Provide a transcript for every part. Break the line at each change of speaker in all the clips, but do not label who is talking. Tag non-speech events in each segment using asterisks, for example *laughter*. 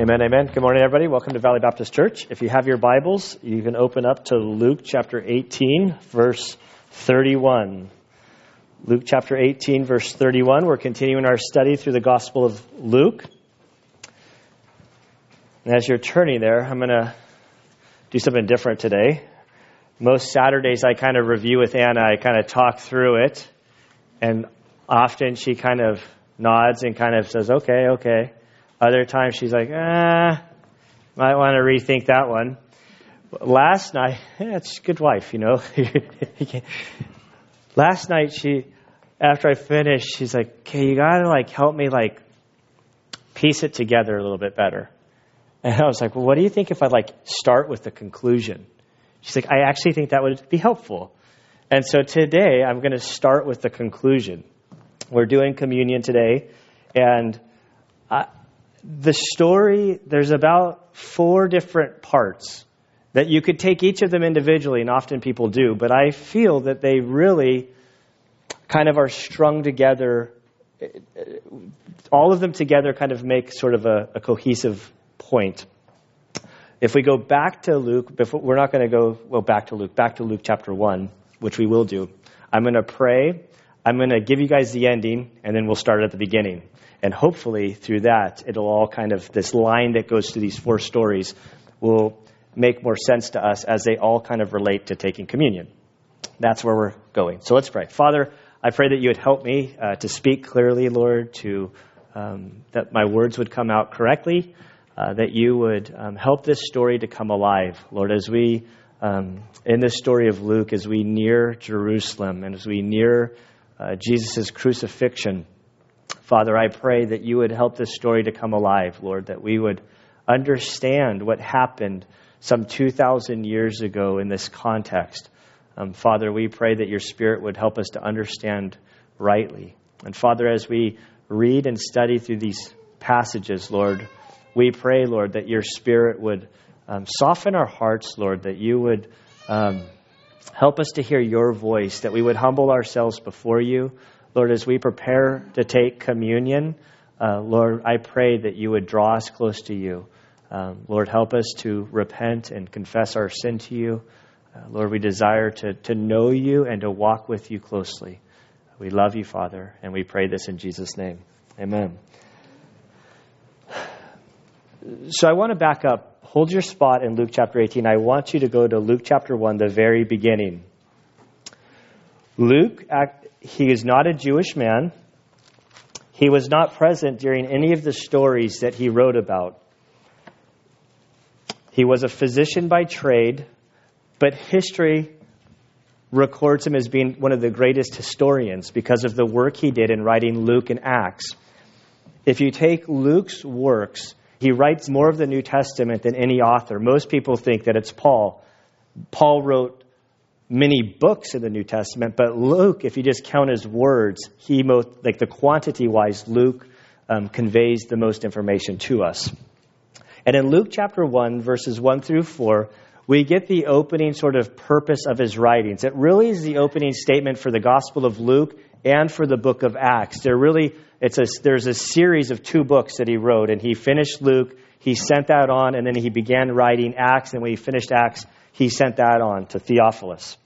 Amen, amen. Good morning, everybody. Welcome to Valley Baptist Church. If you have your Bibles, you can open up to Luke chapter 18, verse 31. Luke chapter 18, verse 31. We're continuing our study through the Gospel of Luke. And as you're turning there, I'm going to do something different today. Most Saturdays, I kind of review with Anna, I kind of talk through it, and often she kind of nods and kind of says, okay, okay. Other times she's like, ah, might want to rethink that one. Last night, it's a good wife, you know. *laughs* Last night, she, after I finished, she's like, okay, you got to like help me like piece it together a little bit better. And I was like, well, what do you think if I like start with the conclusion? She's like, I actually think that would be helpful. And so today, I'm going to start with the conclusion. We're doing communion today, and I, the story, there's about four different parts that you could take each of them individually, and often people do, but I feel that they really kind of are strung together. All of them together kind of make sort of a, a cohesive point. If we go back to Luke, before, we're not going to go well back to Luke, back to Luke chapter 1, which we will do. I'm going to pray. I'm going to give you guys the ending, and then we'll start at the beginning. And hopefully, through that, it'll all kind of, this line that goes through these four stories will make more sense to us as they all kind of relate to taking communion. That's where we're going. So let's pray. Father, I pray that you would help me uh, to speak clearly, Lord, to um, that my words would come out correctly, uh, that you would um, help this story to come alive, Lord, as we um, in this story of Luke, as we near Jerusalem and as we near uh, Jesus' crucifixion. Father, I pray that you would help this story to come alive, Lord, that we would understand what happened some 2,000 years ago in this context. Um, Father, we pray that your Spirit would help us to understand rightly. And Father, as we read and study through these passages, Lord, we pray, Lord, that your Spirit would um, soften our hearts, Lord, that you would um, help us to hear your voice, that we would humble ourselves before you. Lord, as we prepare to take communion, uh, Lord, I pray that you would draw us close to you. Um, Lord, help us to repent and confess our sin to you. Uh, Lord, we desire to, to know you and to walk with you closely. We love you, Father, and we pray this in Jesus' name. Amen. So I want to back up. Hold your spot in Luke chapter 18. I want you to go to Luke chapter 1, the very beginning. Luke he is not a Jewish man. He was not present during any of the stories that he wrote about. He was a physician by trade, but history records him as being one of the greatest historians because of the work he did in writing Luke and Acts. If you take Luke's works, he writes more of the New Testament than any author. Most people think that it's Paul. Paul wrote many books in the New Testament, but Luke, if you just count his words, he most, like the quantity wise, Luke um, conveys the most information to us. And in Luke chapter 1, verses 1 through 4, we get the opening sort of purpose of his writings. It really is the opening statement for the Gospel of Luke and for the book of Acts. There really, it's a, there's a series of two books that he wrote, and he finished Luke, he sent that on, and then he began writing Acts, and when he finished Acts, he sent that on to Theophilus.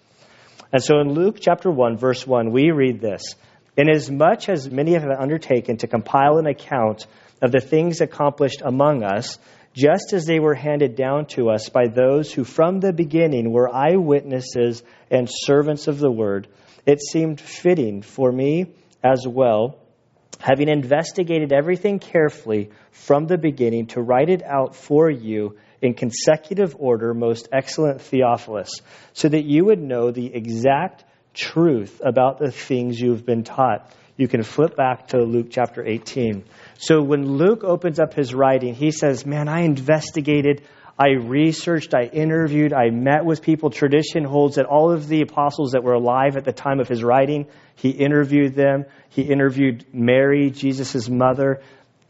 And so in Luke chapter 1, verse 1, we read this Inasmuch as many have undertaken to compile an account of the things accomplished among us, just as they were handed down to us by those who from the beginning were eyewitnesses and servants of the word, it seemed fitting for me as well, having investigated everything carefully from the beginning, to write it out for you in consecutive order, most excellent Theophilus, so that you would know the exact truth about the things you've been taught. You can flip back to Luke chapter 18. So when Luke opens up his writing, he says, Man, I investigated, I researched, I interviewed, I met with people. Tradition holds that all of the apostles that were alive at the time of his writing, he interviewed them. He interviewed Mary, Jesus' mother.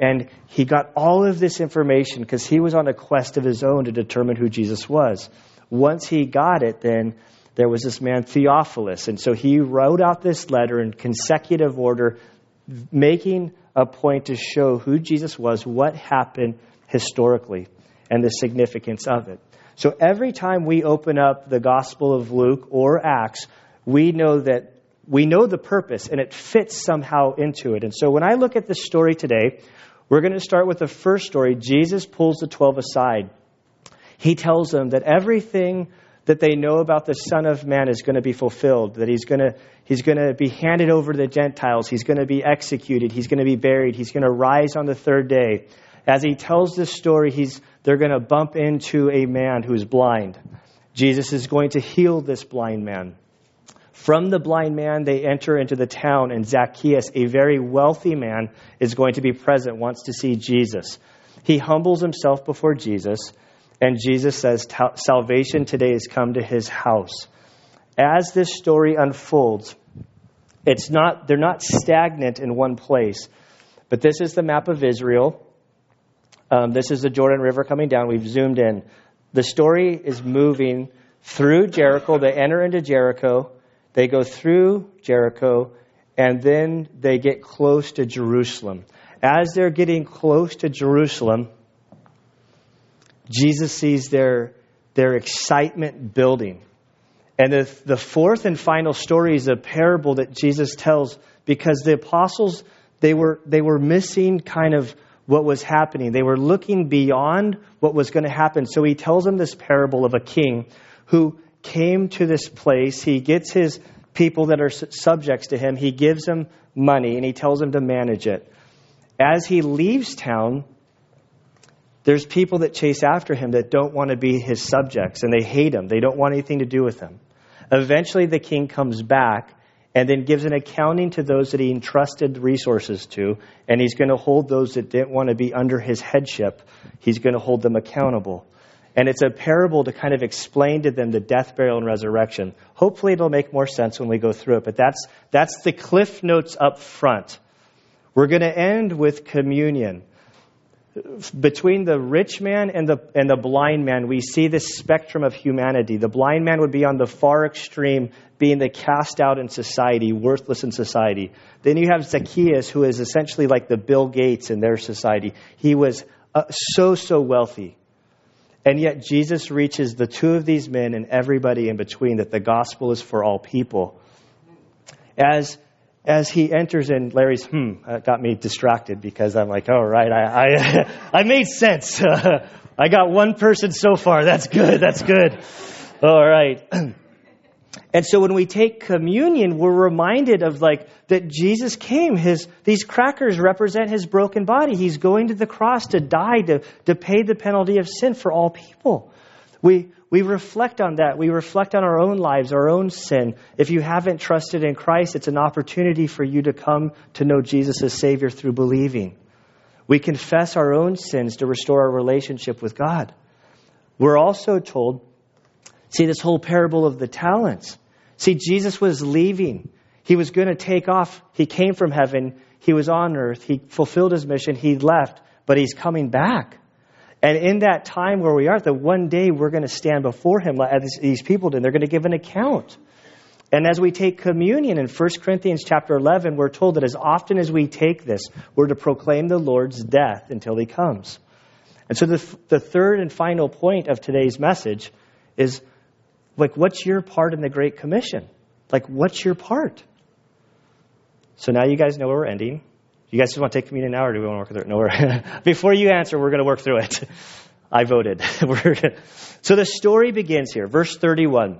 And he got all of this information because he was on a quest of his own to determine who Jesus was. Once he got it, then there was this man, Theophilus. And so he wrote out this letter in consecutive order, making a point to show who Jesus was, what happened, historically and the significance of it. So every time we open up the Gospel of Luke or Acts, we know that we know the purpose and it fits somehow into it. And so when I look at this story today, we're going to start with the first story. Jesus pulls the 12 aside. He tells them that everything that they know about the Son of Man is going to be fulfilled, that he's going to, he's going to be handed over to the Gentiles, he's going to be executed, he's going to be buried, he's going to rise on the third day. As he tells this story, he's, they're going to bump into a man who's blind. Jesus is going to heal this blind man. From the blind man, they enter into the town, and Zacchaeus, a very wealthy man, is going to be present, wants to see Jesus. He humbles himself before Jesus, and Jesus says, Salvation today has come to his house. As this story unfolds, it's not, they're not stagnant in one place, but this is the map of Israel. Um, this is the Jordan River coming down. We've zoomed in. The story is moving through Jericho. They enter into Jericho. They go through Jericho, and then they get close to Jerusalem. As they're getting close to Jerusalem, Jesus sees their, their excitement building. And the, the fourth and final story is a parable that Jesus tells because the apostles, they were, they were missing kind of what was happening. They were looking beyond what was going to happen. So he tells them this parable of a king who came to this place. He gets his people that are subjects to him, he gives them money, and he tells them to manage it. As he leaves town, there's people that chase after him that don't want to be his subjects, and they hate him. They don't want anything to do with him. Eventually, the king comes back and then gives an accounting to those that he entrusted resources to, and he's going to hold those that didn't want to be under his headship, he's going to hold them accountable. And it's a parable to kind of explain to them the death, burial, and resurrection. Hopefully, it'll make more sense when we go through it, but that's, that's the cliff notes up front. We're going to end with communion. Between the rich man and the, and the blind man, we see this spectrum of humanity. The blind man would be on the far extreme, being the cast out in society, worthless in society. Then you have Zacchaeus, who is essentially like the Bill Gates in their society. He was uh, so, so wealthy. And yet, Jesus reaches the two of these men and everybody in between that the gospel is for all people. As, as he enters in, Larry's, hmm, got me distracted because I'm like, oh, right, I, I, *laughs* I made sense. *laughs* I got one person so far. That's good. That's good. All right. *clears throat* And so when we take communion, we're reminded of like that Jesus came. His, these crackers represent his broken body. He's going to the cross to die, to, to pay the penalty of sin for all people. We, we reflect on that. We reflect on our own lives, our own sin. If you haven't trusted in Christ, it's an opportunity for you to come to know Jesus as Savior through believing. We confess our own sins to restore our relationship with God. We're also told, see this whole parable of the talents. See, Jesus was leaving. He was going to take off. He came from heaven. He was on earth. He fulfilled his mission. He left, but he's coming back. And in that time where we are, that one day we're going to stand before him as these people did. They're going to give an account. And as we take communion in 1 Corinthians chapter 11, we're told that as often as we take this, we're to proclaim the Lord's death until he comes. And so the, the third and final point of today's message is like, what's your part in the Great Commission? Like, what's your part? So now you guys know where we're ending. You guys just want to take communion now, or do we want to work through it? No, *laughs* before you answer, we're going to work through it. *laughs* I voted. *laughs* so the story begins here, verse 31.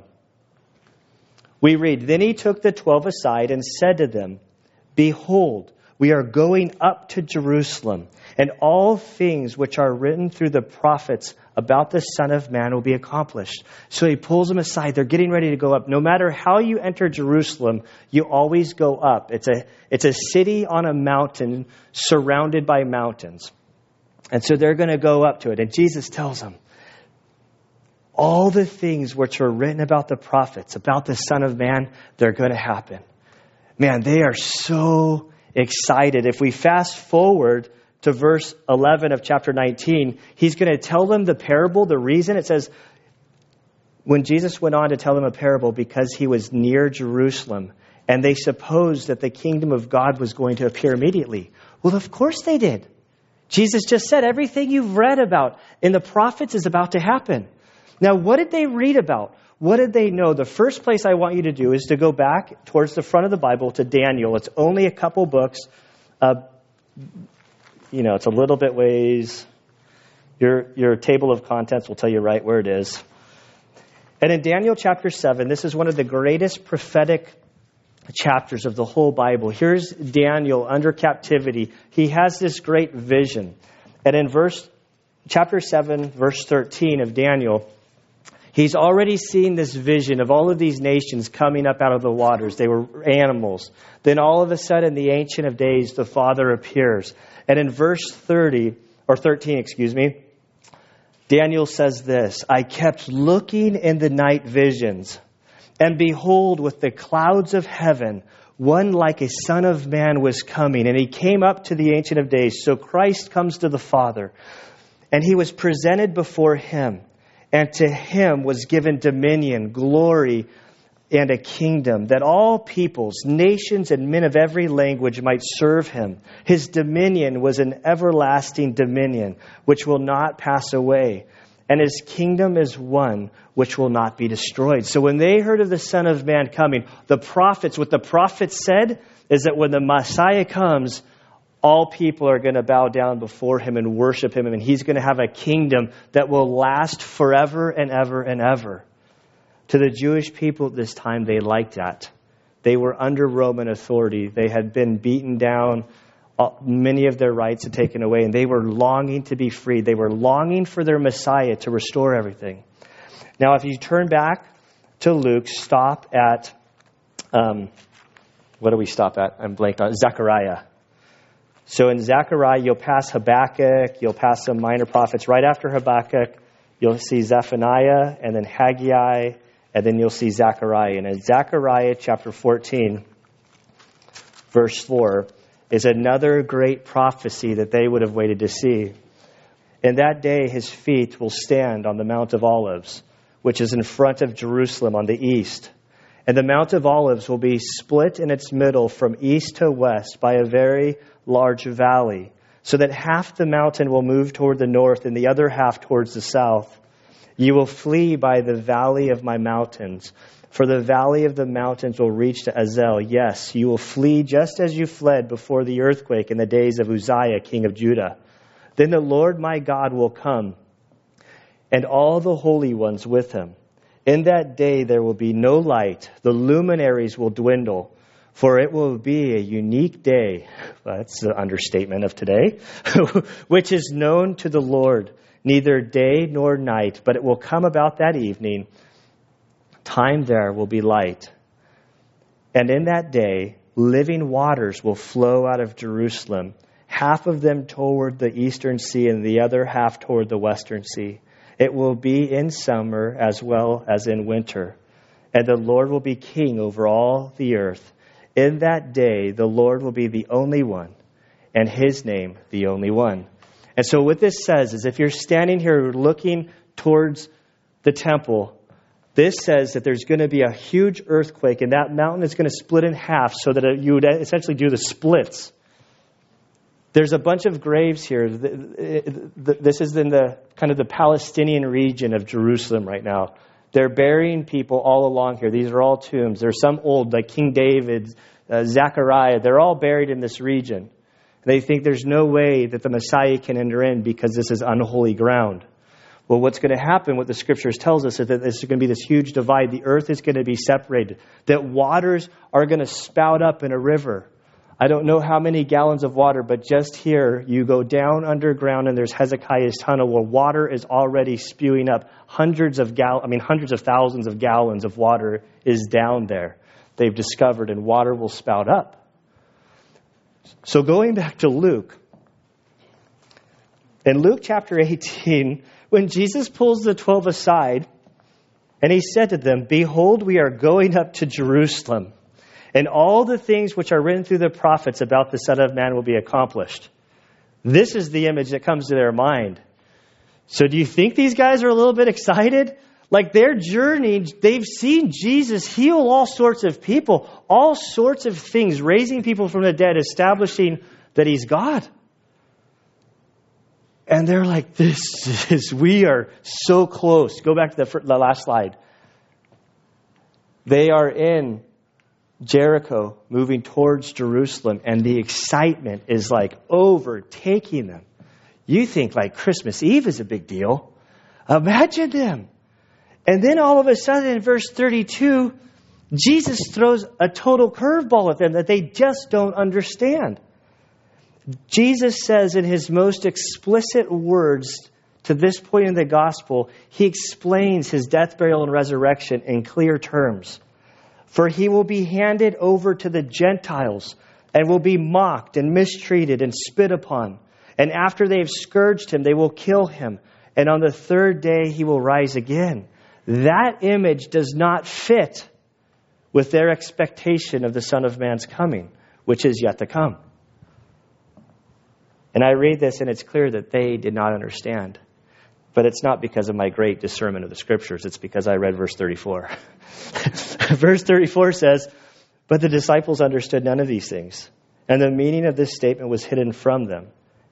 We read, Then he took the twelve aside and said to them, Behold, we are going up to Jerusalem, and all things which are written through the prophets about the Son of Man will be accomplished. So he pulls them aside. They're getting ready to go up. No matter how you enter Jerusalem, you always go up. It's a, it's a city on a mountain surrounded by mountains. And so they're going to go up to it. And Jesus tells them, all the things which are written about the prophets, about the Son of Man, they're going to happen. Man, they are so excited. If we fast forward to verse 11 of chapter 19, he's going to tell them the parable. The reason it says, when Jesus went on to tell them a parable, because he was near Jerusalem, and they supposed that the kingdom of God was going to appear immediately. Well, of course they did. Jesus just said everything you've read about in the prophets is about to happen. Now, what did they read about? What did they know? The first place I want you to do is to go back towards the front of the Bible to Daniel. It's only a couple books. Uh, you know, it's a little bit ways. Your, your table of contents will tell you right where it is. And in Daniel chapter 7, this is one of the greatest prophetic chapters of the whole Bible. Here's Daniel under captivity. He has this great vision. And in verse chapter 7, verse 13 of Daniel, he's already seen this vision of all of these nations coming up out of the waters. They were animals. Then all of a sudden, the Ancient of Days, the Father appears. And in verse 30, or 13, excuse me, Daniel says this I kept looking in the night visions and behold, with the clouds of heaven, one like a son of man was coming, and he came up to the Ancient of Days. So Christ comes to the Father, and he was presented before him, and to him was given dominion, glory, and a kingdom, that all peoples, nations, and men of every language might serve him. His dominion was an everlasting dominion, which will not pass away and his kingdom is one which will not be destroyed. So when they heard of the Son of Man coming, the prophets, what the prophets said is that when the Messiah comes, all people are going to bow down before him and worship him, and he's going to have a kingdom that will last forever and ever and ever. To the Jewish people at this time, they liked that. They were under Roman authority. They had been beaten down many of their rights had taken away, and they were longing to be freed. They were longing for their Messiah to restore everything. Now, if you turn back to Luke, stop at, um, what do we stop at? I'm blanked on Zechariah. So in Zechariah, you'll pass Habakkuk, you'll pass some minor prophets. Right after Habakkuk, you'll see Zephaniah, and then Haggai, and then you'll see Zechariah. And in Zechariah chapter 14, verse 4, is another great prophecy that they would have waited to see. In that day, his feet will stand on the Mount of Olives, which is in front of Jerusalem on the east. And the Mount of Olives will be split in its middle from east to west by a very large valley, so that half the mountain will move toward the north and the other half towards the south. You will flee by the valley of my mountains for the valley of the mountains will reach to Azel. Yes, you will flee just as you fled before the earthquake in the days of Uzziah, king of Judah. Then the Lord my God will come, and all the holy ones with him. In that day there will be no light, the luminaries will dwindle, for it will be a unique day. That's the understatement of today, *laughs* which is known to the Lord, neither day nor night, but it will come about that evening time there will be light. And in that day, living waters will flow out of Jerusalem, half of them toward the eastern sea and the other half toward the western sea. It will be in summer as well as in winter. And the Lord will be king over all the earth. In that day, the Lord will be the only one, and his name the only one. And so, what this says is if you're standing here looking towards the temple, this says that there's going to be a huge earthquake, and that mountain is going to split in half so that you would essentially do the splits. There's a bunch of graves here. This is in the kind of the Palestinian region of Jerusalem right now. They're burying people all along here. These are all tombs. There's some old, like King David, uh, Zechariah. They're all buried in this region. They think there's no way that the Messiah can enter in because this is unholy ground. Well, what's going to happen, what the scriptures tells us, is that there's going to be this huge divide. The earth is going to be separated, that waters are going to spout up in a river. I don't know how many gallons of water, but just here, you go down underground and there's Hezekiah's tunnel where water is already spewing up. Hundreds of gal- I mean, hundreds of thousands of gallons of water is down there. They've discovered, and water will spout up. So going back to Luke, in Luke chapter 18, when Jesus pulls the twelve aside and he said to them, Behold, we are going up to Jerusalem, and all the things which are written through the prophets about the Son of Man will be accomplished. This is the image that comes to their mind. So, do you think these guys are a little bit excited? Like their journey, they've seen Jesus heal all sorts of people, all sorts of things, raising people from the dead, establishing that he's God. And they're like, this is, we are so close. Go back to the, the last slide. They are in Jericho moving towards Jerusalem, and the excitement is like overtaking them. You think like Christmas Eve is a big deal. Imagine them. And then all of a sudden in verse 32, Jesus throws a total curveball at them that they just don't understand. Jesus says in his most explicit words to this point in the gospel, he explains his death, burial, and resurrection in clear terms. For he will be handed over to the Gentiles and will be mocked and mistreated and spit upon. And after they have scourged him, they will kill him. And on the third day, he will rise again. That image does not fit with their expectation of the Son of Man's coming, which is yet to come. And I read this, and it's clear that they did not understand. But it's not because of my great discernment of the scriptures, it's because I read verse 34. *laughs* verse 34 says, But the disciples understood none of these things, and the meaning of this statement was hidden from them,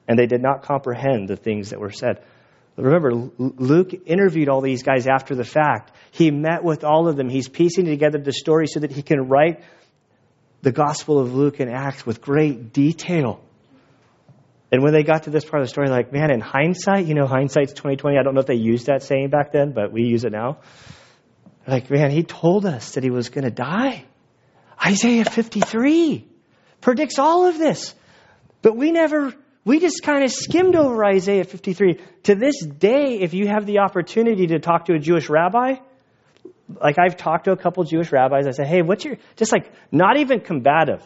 and they did not comprehend the things that were said. Remember, Luke interviewed all these guys after the fact. He met with all of them. He's piecing together the story so that he can write the Gospel of Luke and Acts with great detail. And when they got to this part of the story, like, man, in hindsight, you know, hindsight's 2020. I don't know if they used that saying back then, but we use it now. Like, man, he told us that he was going to die. Isaiah 53 *laughs* predicts all of this. But we never, we just kind of skimmed over Isaiah 53. To this day, if you have the opportunity to talk to a Jewish rabbi, like I've talked to a couple Jewish rabbis, I say, hey, what's your, just like, not even combative.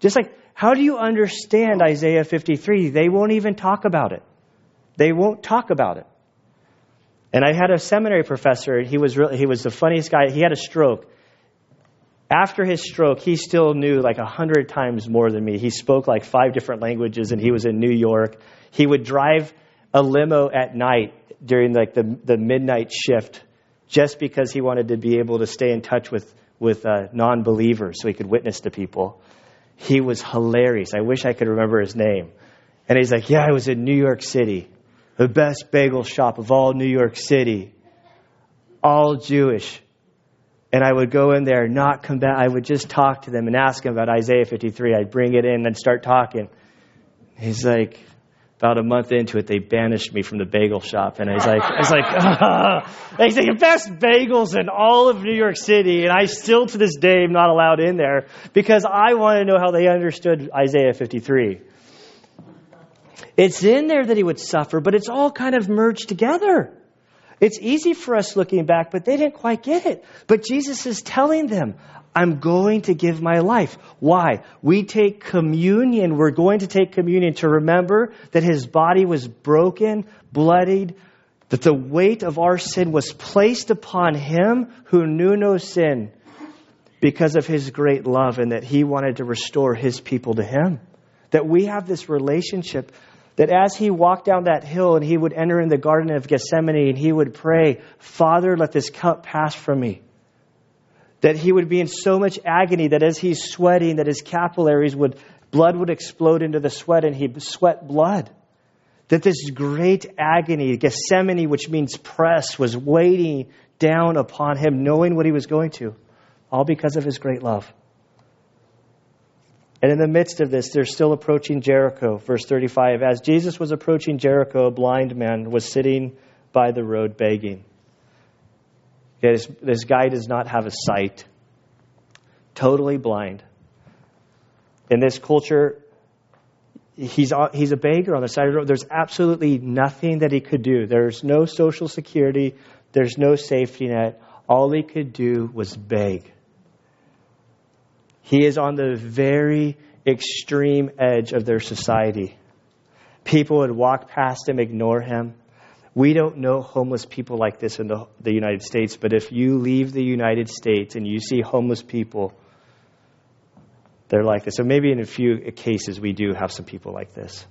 Just like, how do you understand Isaiah 53? They won't even talk about it. They won't talk about it. And I had a seminary professor, he was really, he was the funniest guy. He had a stroke. After his stroke, he still knew like a hundred times more than me. He spoke like five different languages and he was in New York. He would drive a limo at night during like the, the midnight shift just because he wanted to be able to stay in touch with, with uh, non believers so he could witness to people. He was hilarious. I wish I could remember his name. And he's like, Yeah, I was in New York City, the best bagel shop of all New York City, all Jewish. And I would go in there, not come back. I would just talk to them and ask them about Isaiah 53. I'd bring it in and start talking. He's like, about a month into it, they banished me from the bagel shop. And I was like, I was like, *laughs* ah. he's like, the best bagels in all of New York City. And I still to this day am not allowed in there because I want to know how they understood Isaiah 53. It's in there that he would suffer, but it's all kind of merged together. It's easy for us looking back, but they didn't quite get it. But Jesus is telling them, I'm going to give my life. Why? We take communion. We're going to take communion to remember that his body was broken, bloodied, that the weight of our sin was placed upon him who knew no sin because of his great love and that he wanted to restore his people to him. That we have this relationship that as he walked down that hill and he would enter in the Garden of Gethsemane and he would pray, Father, let this cup pass from me that he would be in so much agony that as he's sweating, that his capillaries would, blood would explode into the sweat and he'd sweat blood. That this great agony, Gethsemane, which means press, was waiting down upon him, knowing what he was going to, all because of his great love. And in the midst of this, they're still approaching Jericho. Verse 35 As Jesus was approaching Jericho, a blind man was sitting by the road begging. Okay, this, this guy does not have a sight, totally blind. In this culture, he's, he's a beggar on the side of the road. There's absolutely nothing that he could do. There's no social security, there's no safety net. All he could do was beg. He is on the very extreme edge of their society. People would walk past him, ignore him. We don't know homeless people like this in the, the United States, but if you leave the United States and you see homeless people, they're like this. So maybe in a few cases we do have some people like this.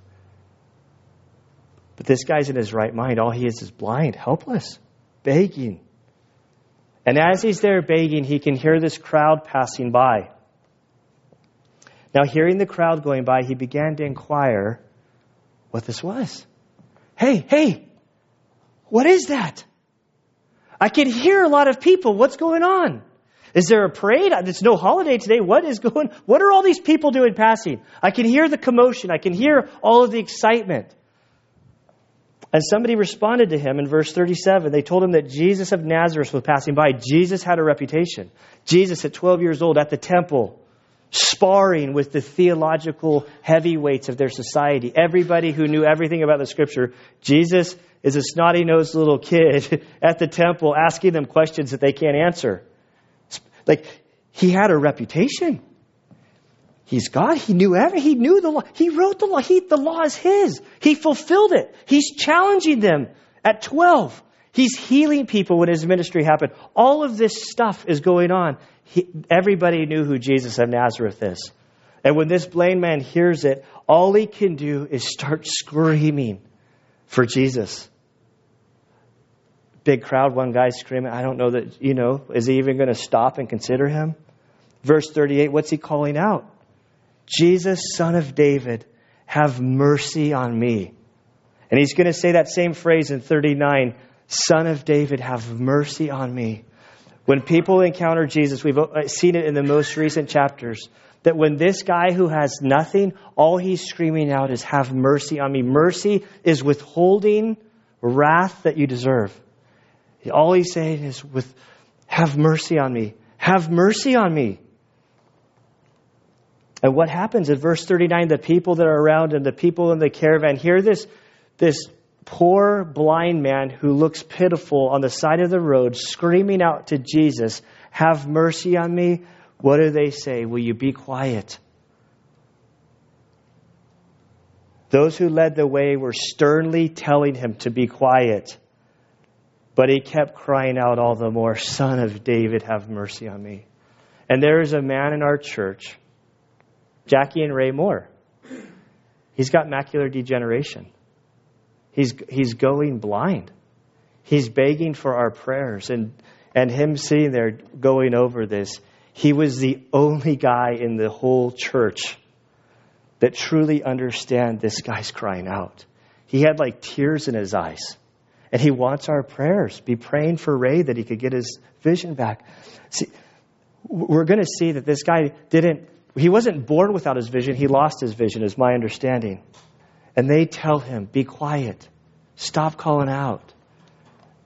But this guy's in his right mind. All he is is blind, helpless, begging. And as he's there begging, he can hear this crowd passing by. Now, hearing the crowd going by, he began to inquire what this was. Hey, hey, what is that? I can hear a lot of people. What's going on? Is there a parade? It's no holiday today. What is going, what are all these people doing passing? I can hear the commotion. I can hear all of the excitement. And somebody responded to him in verse 37. They told him that Jesus of Nazareth was passing by. Jesus had a reputation. Jesus, at 12 years old, at the temple, sparring with the theological heavyweights of their society. Everybody who knew everything about the scripture. Jesus is a snotty nosed little kid *laughs* at the temple asking them questions that they can't answer. Like, he had a reputation. He's God. He knew every. He knew the law. He wrote the law. He, the law is his. He fulfilled it. He's challenging them at 12. He's healing people when his ministry happened. All of this stuff is going on. He, everybody knew who Jesus of Nazareth is. And when this blind man hears it, all he can do is start screaming for Jesus. Big crowd, one guy screaming. I don't know that, you know, is he even going to stop and consider him? Verse 38, what's he calling out? Jesus, son of David, have mercy on me. And he's going to say that same phrase in 39 Son of David, have mercy on me. When people encounter Jesus, we've uh, seen it in the most recent chapters, that when this guy who has nothing, all he's screaming out is, Have mercy on me. Mercy is withholding wrath that you deserve. All he's saying is, with, Have mercy on me. Have mercy on me. And what happens in verse 39? The people that are around and the people in the caravan hear this, this poor blind man who looks pitiful on the side of the road screaming out to Jesus, Have mercy on me. What do they say? Will you be quiet? Those who led the way were sternly telling him to be quiet. But he kept crying out all the more, Son of David, have mercy on me. And there is a man in our church Jackie and Ray Moore. He's got macular degeneration. He's, he's going blind. He's begging for our prayers. And, and him sitting there going over this, he was the only guy in the whole church that truly understand this guy's crying out. He had like tears in his eyes. And he wants our prayers. Be praying for Ray that he could get his vision back. See, we're going to see that this guy didn't he wasn't born without his vision, he lost his vision, is my understanding. And they tell him, Be quiet, stop calling out.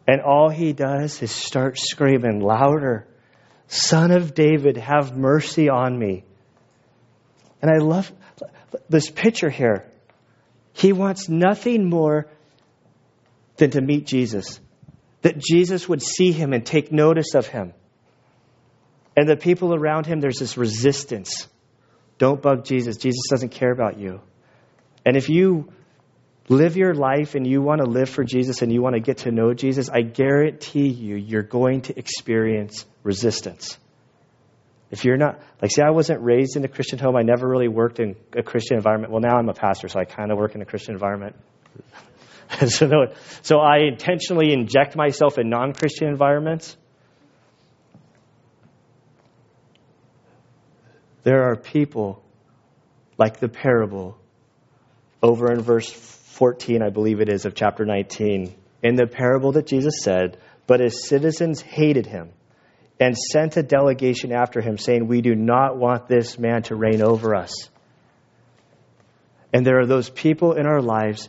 And all he does is start screaming louder, Son of David, have mercy on me. And I love this picture here. He wants nothing more than to meet Jesus, that Jesus would see him and take notice of him. And the people around him, there's this resistance. Don't bug Jesus. Jesus doesn't care about you. And if you live your life and you want to live for Jesus and you want to get to know Jesus, I guarantee you, you're going to experience resistance. If you're not, like, see, I wasn't raised in a Christian home. I never really worked in a Christian environment. Well, now I'm a pastor, so I kind of work in a Christian environment. *laughs* so, no, so I intentionally inject myself in non Christian environments There are people like the parable over in verse 14, I believe it is, of chapter 19. In the parable that Jesus said, But his citizens hated him and sent a delegation after him, saying, We do not want this man to reign over us. And there are those people in our lives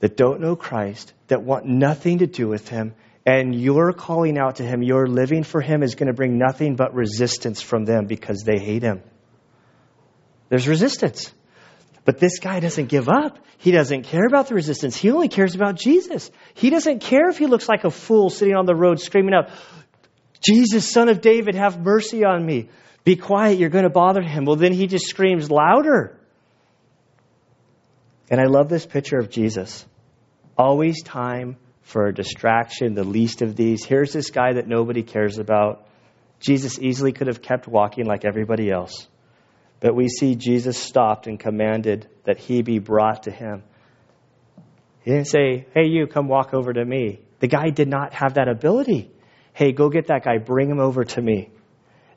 that don't know Christ, that want nothing to do with him, and your calling out to him, your living for him is going to bring nothing but resistance from them because they hate him. There's resistance. But this guy doesn't give up. He doesn't care about the resistance. He only cares about Jesus. He doesn't care if he looks like a fool sitting on the road screaming out, Jesus, son of David, have mercy on me. Be quiet, you're going to bother him. Well, then he just screams louder. And I love this picture of Jesus. Always time for a distraction, the least of these. Here's this guy that nobody cares about. Jesus easily could have kept walking like everybody else. But we see Jesus stopped and commanded that he be brought to him. He didn't say, Hey, you, come walk over to me. The guy did not have that ability. Hey, go get that guy, bring him over to me.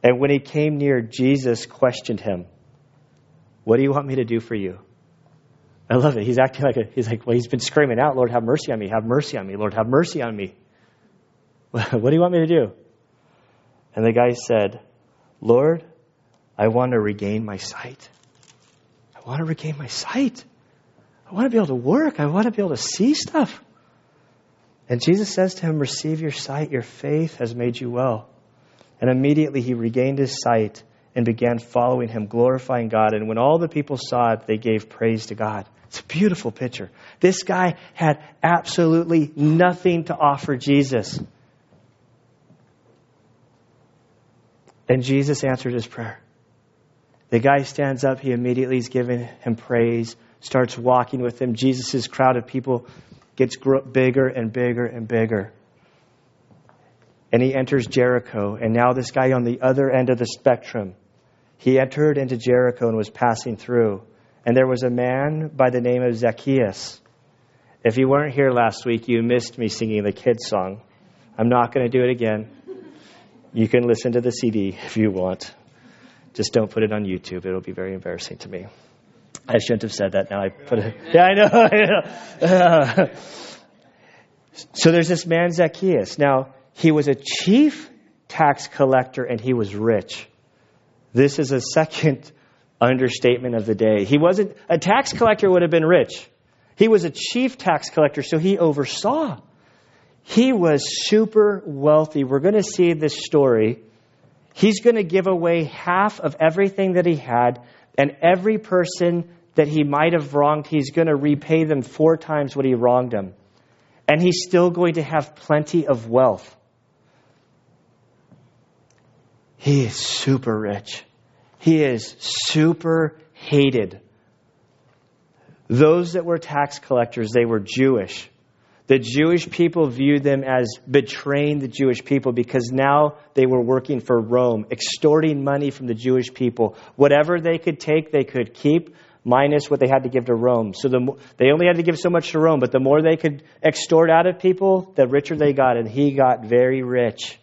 And when he came near, Jesus questioned him, What do you want me to do for you? I love it. He's acting like a, he's like, well, he's been screaming out, Lord, have mercy on me, have mercy on me, Lord, have mercy on me. *laughs* what do you want me to do? And the guy said, Lord, I want to regain my sight. I want to regain my sight. I want to be able to work. I want to be able to see stuff. And Jesus says to him, Receive your sight. Your faith has made you well. And immediately he regained his sight and began following him, glorifying God. And when all the people saw it, they gave praise to God. It's a beautiful picture. This guy had absolutely nothing to offer Jesus. And Jesus answered his prayer. The guy stands up. He immediately is giving him praise, starts walking with him. Jesus' crowd of people gets bigger and bigger and bigger. And he enters Jericho. And now, this guy on the other end of the spectrum, he entered into Jericho and was passing through. And there was a man by the name of Zacchaeus. If you weren't here last week, you missed me singing the kids' song. I'm not going to do it again. You can listen to the CD if you want. Just don't put it on YouTube. It'll be very embarrassing to me. I shouldn't have said that. Now I put it. *laughs* Yeah, I know. *laughs* *laughs* So there's this man Zacchaeus. Now he was a chief tax collector and he was rich. This is a second understatement of the day. He wasn't a tax collector would have been rich. He was a chief tax collector, so he oversaw. He was super wealthy. We're going to see this story. He's going to give away half of everything that he had, and every person that he might have wronged, he's going to repay them four times what he wronged them. And he's still going to have plenty of wealth. He is super rich. He is super hated. Those that were tax collectors, they were Jewish. The Jewish people viewed them as betraying the Jewish people because now they were working for Rome, extorting money from the Jewish people. Whatever they could take, they could keep, minus what they had to give to Rome. So the, they only had to give so much to Rome, but the more they could extort out of people, the richer they got, and he got very rich.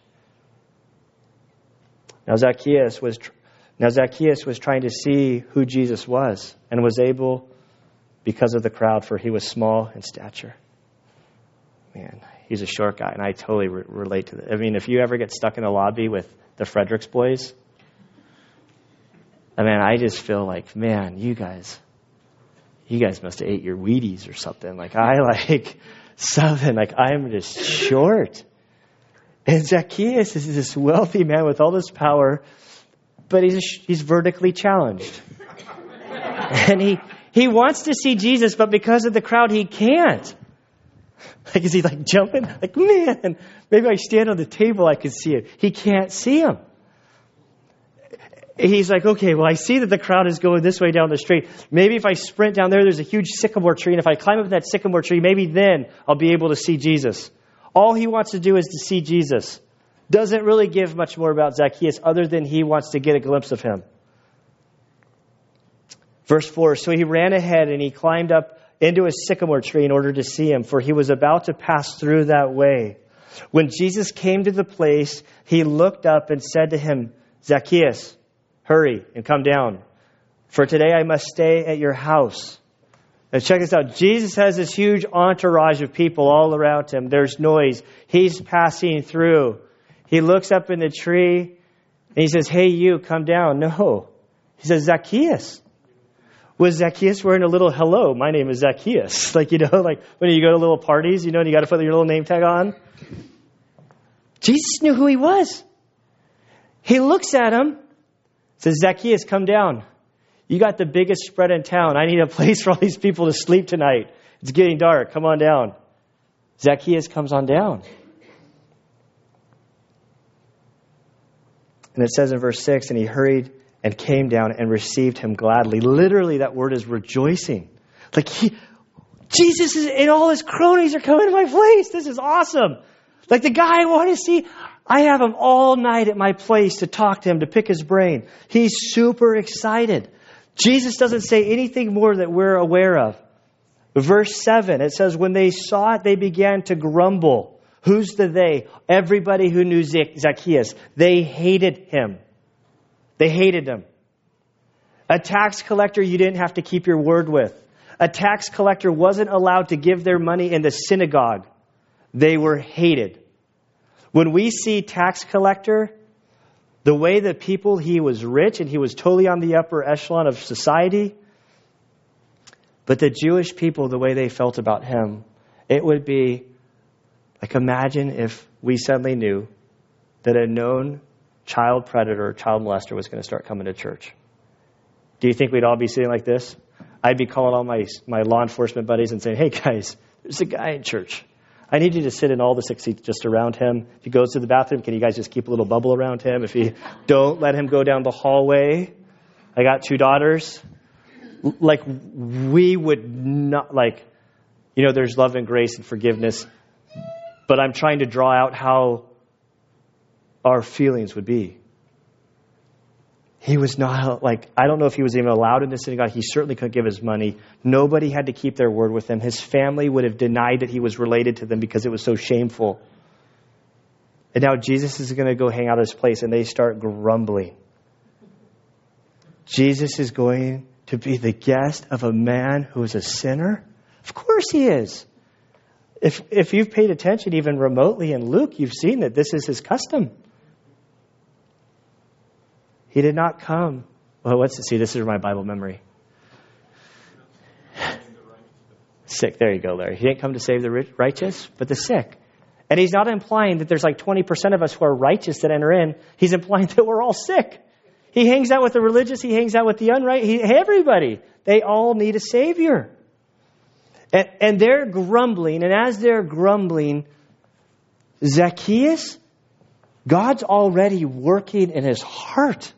Now Zacchaeus was now Zacchaeus was trying to see who Jesus was and was able because of the crowd, for he was small in stature. Man, he's a short guy, and I totally re- relate to that. I mean, if you ever get stuck in the lobby with the Fredericks boys, I mean, I just feel like, man, you guys, you guys must have ate your Wheaties or something. Like I like *laughs* something. Like I'm just short. And Zacchaeus is this wealthy man with all this power, but he's, he's vertically challenged. *laughs* and he, he wants to see Jesus, but because of the crowd, he can't. *laughs* Like, is he like jumping? Like, man, maybe I stand on the table, I can see it. He can't see him. He's like, okay, well, I see that the crowd is going this way down the street. Maybe if I sprint down there, there's a huge sycamore tree, and if I climb up that sycamore tree, maybe then I'll be able to see Jesus. All he wants to do is to see Jesus. Doesn't really give much more about Zacchaeus other than he wants to get a glimpse of him. Verse 4 So he ran ahead and he climbed up into a sycamore tree in order to see him, for he was about to pass through that way. When Jesus came to the place, he looked up and said to him, Zacchaeus, hurry and come down, for today I must stay at your house. Now, check this out. Jesus has this huge entourage of people all around him. There's noise. He's passing through. He looks up in the tree and he says, Hey, you, come down. No. He says, Zacchaeus. Was Zacchaeus wearing a little hello? My name is Zacchaeus. *laughs* Like, you know, like when you go to little parties, you know, and you got to put your little name tag on. Jesus knew who he was. He looks at him, says, Zacchaeus, come down. You got the biggest spread in town. I need a *laughs* place for all these people to sleep tonight. It's getting dark. Come on down. Zacchaeus comes on down. And it says in verse 6 and he hurried and came down and received him gladly. Literally, that word is rejoicing. Like, he, Jesus is, and all his cronies are coming to my place. This is awesome. Like, the guy I want to see, I have him all night at my place to talk to him, to pick his brain. He's super excited. Jesus doesn't say anything more that we're aware of. Verse 7, it says, When they saw it, they began to grumble. Who's the they? Everybody who knew Zacchaeus. They hated him. They hated him. A tax collector you didn't have to keep your word with. a tax collector wasn't allowed to give their money in the synagogue, they were hated. When we see tax collector, the way that people, he was rich and he was totally on the upper echelon of society. But the Jewish people, the way they felt about him, it would be like imagine if we suddenly knew that a known child predator, child molester was going to start coming to church. Do you think we'd all be sitting like this? I'd be calling all my, my law enforcement buddies and saying, hey guys, there's a guy in church. I need you to sit in all the six seats just around him. If he goes to the bathroom, can you guys just keep a little bubble around him? If you don't let him go down the hallway. I got two daughters. Like, we would not, like, you know, there's love and grace and forgiveness, but I'm trying to draw out how our feelings would be. He was not like, I don't know if he was even allowed in the synagogue. He certainly couldn't give his money. Nobody had to keep their word with him. His family would have denied that he was related to them because it was so shameful. And now Jesus is going to go hang out at his place and they start grumbling. Jesus is going to be the guest of a man who is a sinner? Of course he is. If, if you've paid attention even remotely in Luke, you've seen that this is his custom. He did not come. Well, what's see? This is my Bible memory. sick. There you go, Larry. He didn't come to save the righteous, but the sick. And he's not implying that there's like 20% of us who are righteous that enter in. He's implying *laughs* that we're all sick. He hangs out with the religious. He hangs out with the unright. everybody. They all need a savior. And, and they're grumbling. And as they're grumbling, Zacchaeus, God's already working in his heart.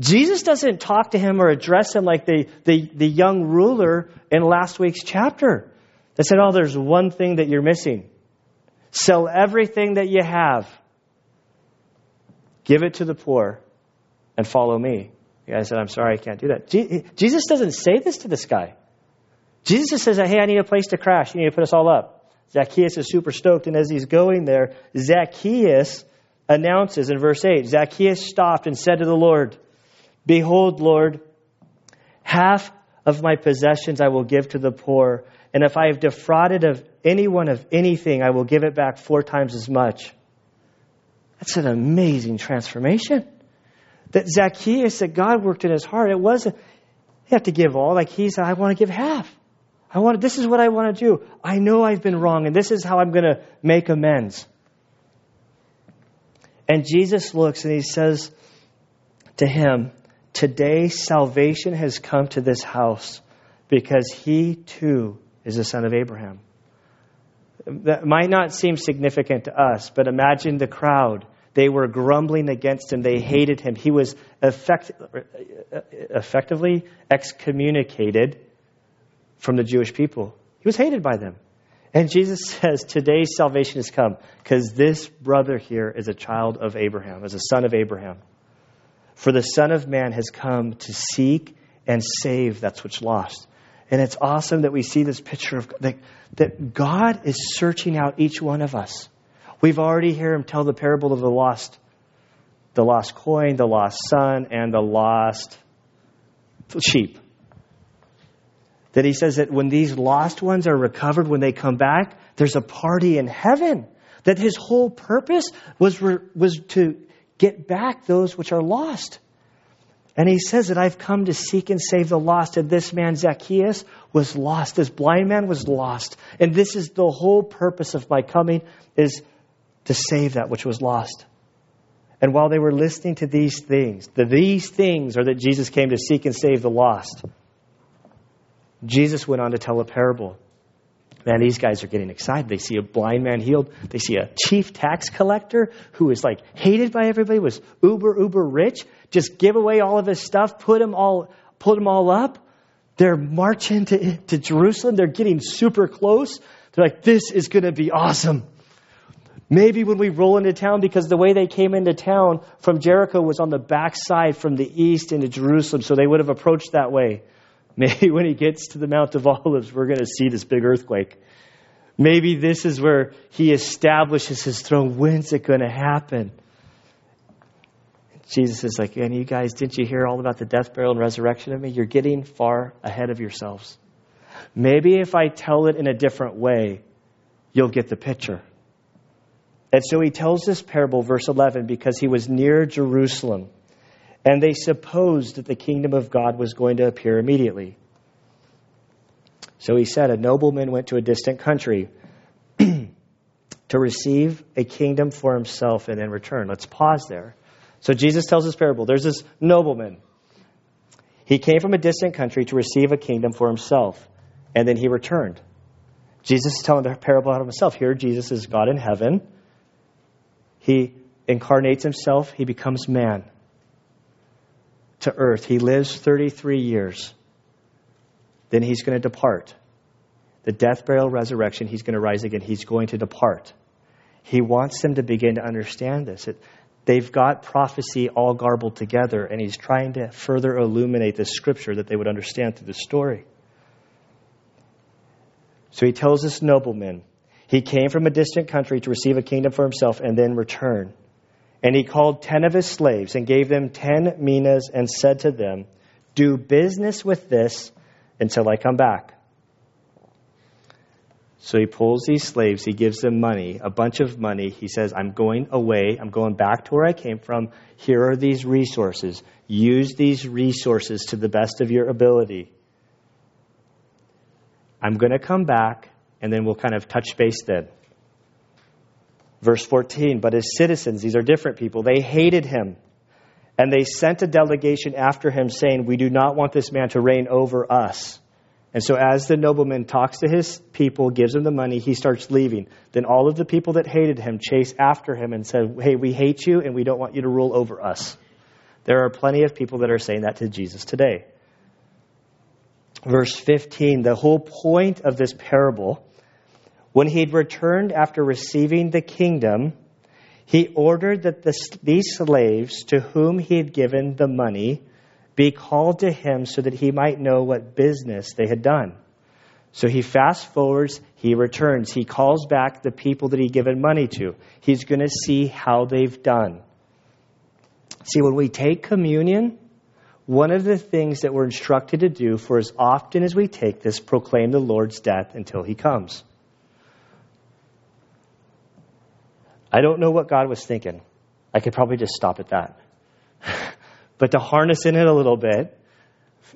Jesus doesn't talk to him or address him like the, the, the young ruler in last week's chapter that said, Oh, there's one thing that you're missing. Sell everything that you have, give it to the poor, and follow me. The guy said, I'm sorry, I can't do that. Je- Jesus doesn't say this to this guy. Jesus just says, Hey, I need a place to crash. You need to put us all up. Zacchaeus is super stoked, and as he's going there, Zacchaeus announces in verse 8 Zacchaeus stopped and said to the Lord, Behold, Lord, half of my possessions I will give to the poor, and if I have defrauded of anyone of anything, I will give it back four times as much. That's an amazing transformation. That Zacchaeus, that God worked in his heart, it wasn't, you have to give all. Like he said, I want to give half. I want, this is what I want to do. I know I've been wrong, and this is how I'm going to make amends. And Jesus looks and he says to him, Today, salvation has come to this house because he too is a son of Abraham. That might not seem significant to us, but imagine the crowd. They were grumbling against him. They hated him. He was effect, effectively excommunicated from the Jewish people. He was hated by them. And Jesus *laughs* says, Today's salvation has come because this brother here is a child of Abraham, is a son of Abraham. For the Son of Man has come to seek and save that's what's lost. And it's awesome that we see this picture of that, that God is searching out each one of us. We've already heard him tell the parable of the lost, the lost coin, the lost son, and the lost sheep. That he says that when these lost ones are recovered, when they come back, there's a party in heaven. That his whole purpose was, was to get back those which are lost. And he says that I've come to seek and save the lost. And this man, Zacchaeus, was lost. This blind man was lost. And this is the whole purpose of my coming is to save that which was lost. And while they were listening to these things, the these things are that Jesus came to seek and save the lost. Jesus went on to tell a parable man, these guys are getting excited. They see a blind man healed. They see a chief tax collector who is like hated by everybody, was uber, uber rich. Just give away all of his stuff, put them all, put them all up. They're marching to, to Jerusalem. They're getting super close. They're like, this is going to be awesome. Maybe when we roll into town, because the way they came into town from Jericho was on the backside from the east into Jerusalem, so they would have approached that way. Maybe when he gets to the Mount of Olives, we're going to see this big earthquake. Maybe this is where he establishes his throne. When's it going to happen? Jesus is like, and you guys, didn't you hear all about the death, burial, and resurrection of me? You're getting far ahead of yourselves. Maybe if I tell it in a different way, you'll get the picture. And so he tells this parable, verse 11, because he was near Jerusalem, and they supposed that the kingdom of God was going to appear immediately. So he said, A nobleman went to a distant country *clears throat* to receive a kingdom for himself and then return. Let's pause there. So Jesus tells this parable. There's this nobleman. He came from a distant country to receive a kingdom for himself, and then he returned. Jesus is telling the parable out of himself. Here, Jesus is God in heaven. He incarnates himself, he becomes man to earth. He lives 33 years. Then he's going to depart. The death, burial, resurrection, he's going to rise again. He's going to depart. He wants them to begin to understand this. It, they've got prophecy all garbled together, and he's trying to further illuminate the scripture that they would understand through the story. So he tells this nobleman, he came from a distant country to receive a kingdom for himself and then return. And he called ten of his slaves and gave them ten minas and said to them, Do business with this until I come back. So he pulls these slaves, he gives them money, a bunch of money. He says, I'm going away, I'm going back to where I came from. Here are these resources. Use these resources to the best of your ability. I'm going to come back, and then we'll kind of touch base then. Verse 14, but his citizens, these are different people, they hated him. And they sent a delegation after him, saying, We do not want this man to reign over us. And so, as the nobleman talks to his people, gives them the money, he starts leaving. Then all of the people that hated him chase after him and said, Hey, we hate you and we don't want you to rule over us. There are plenty of people that are saying that to Jesus today. Verse 15 the whole point of this parable, when he'd returned after receiving the kingdom, he ordered that the, these slaves to whom he had given the money, be called to him so that he might know what business they had done. So he fast forwards, he returns, he calls back the people that he'd given money to. He's going to see how they've done. See, when we take communion, one of the things that we're instructed to do for as often as we take this, proclaim the Lord's death until he comes. I don't know what God was thinking. I could probably just stop at that. *laughs* but to harness in it a little bit,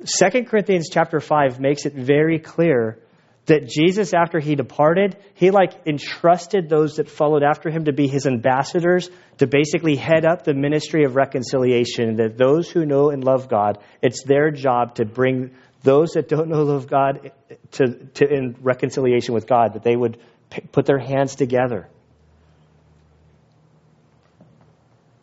2 Corinthians chapter 5 makes it very clear that Jesus, after he departed, he like entrusted those that followed after him to be his ambassadors, to basically head up the ministry of reconciliation. That those who know and love God, it's their job to bring those that don't know love God to, to in reconciliation with God, that they would p- put their hands together.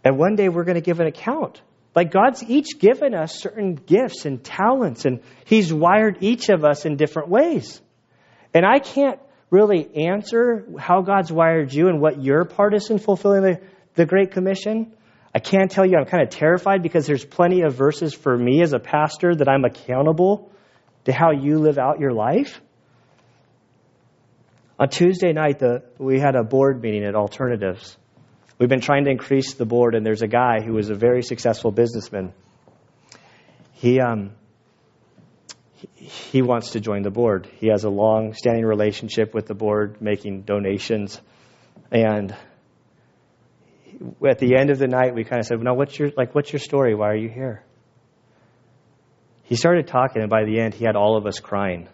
And one day we're going to give an account like God's each given us certain gifts and talents, and He's wired each of us in different ways. And I can't really answer how God's wired you and what your part is in fulfilling the, the Great Commission. I can't tell you, I'm kind of terrified because there's plenty of verses for me as a pastor that I'm accountable to how you live out your life. On Tuesday night, the, we had a board meeting at Alternatives. We've been trying to increase the board, and there's a guy who is a very successful businessman. He, um, he wants to join the board. He has a long standing relationship with the board, making donations. And at the end of the night, we kind of said, "No, what's your like? What's your story? Why are you here?" He started talking, and by the end, he had all of us crying.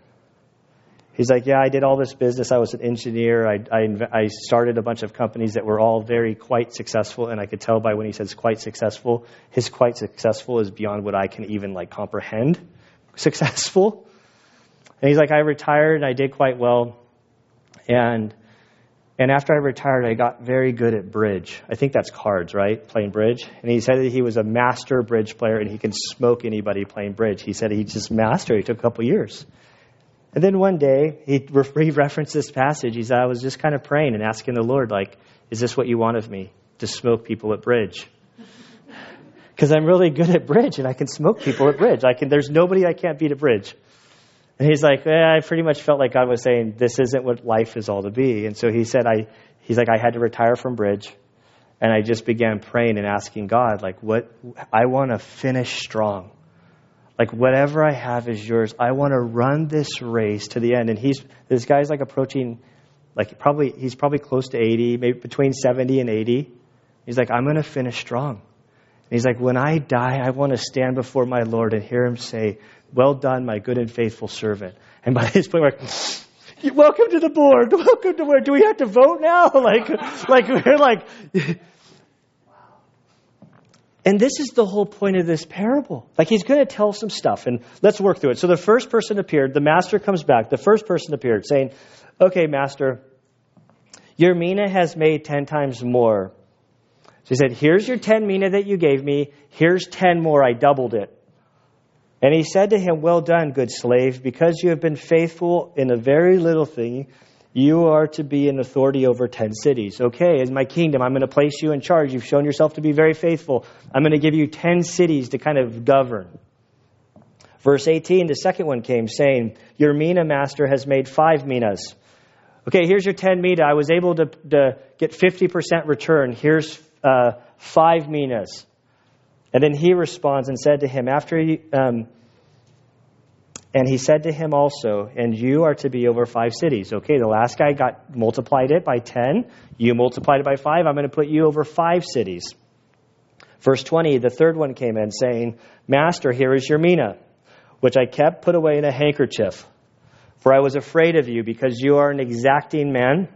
He's like, Yeah, I did all this business. I was an engineer. I, I, I, started a bunch of companies that were all very quite successful. And I could tell by when he says quite successful, his quite successful is beyond what I can even like comprehend *laughs* successful. And he's like, I retired and I did quite well. And and after I retired, I got very good at bridge. I think that's cards, right? Playing bridge. And he said that he was a master bridge player and he can smoke anybody playing bridge. He said he just mastered. It took a couple years. And then one day, he, he referenced this passage. He said, I was just kind of praying and asking the Lord, like, is this what you want of me? To smoke people at bridge? *laughs* Because I'm really good at bridge and I can smoke people at bridge. I can, there's nobody I can't beat at bridge. And he's like, eh, I pretty much felt like God was saying, this isn't what life is all to be. And so he said, I, he's like, I had to retire from bridge. And I just began praying and asking God, like, what, I want to finish strong. Like whatever I have is yours. I want to run this race to the end. And he's this guy's like approaching like probably he's probably close to 80, maybe between 70 and 80. He's like, I'm going to finish strong. And he's like, when I die, I want to stand before my Lord and hear him say, Well done, my good and faithful servant. And by *laughs* this point, we're like, Welcome to the board. Welcome to where? Do we have to vote now? *laughs* Like, like we're like. And this is the whole point of this parable. Like he's going to tell some stuff, and let's work through it. So the first person appeared. The master comes back. The first person appeared, saying, "Okay, master, your mina has made ten times more." So he said, Here's your 10 mina that you gave me. Here's 10 more. I doubled it. And he said to him, Well done, good slave, because you have been faithful in a very little thing. You are to be an authority over 10 cities. Okay, as my kingdom, I'm going to place you in charge. You've shown yourself to be very faithful. I'm going to give you 10 cities to kind of govern. Verse 18, the second one came, saying, Your mina master has made five minas. Okay, here's your 10 mina. I was able to, to get 50% return. Here's uh, five minas. And then he responds and said to him, after he, um, and he said to him also, and you are to be over five cities. Okay, the last guy got multiplied it by 10. You multiplied it by five. I'm going to put you over five cities. Verse 20, the third one came in saying, Master, here is your mina, which I kept put away in a handkerchief. For I was afraid of you because you are an exacting man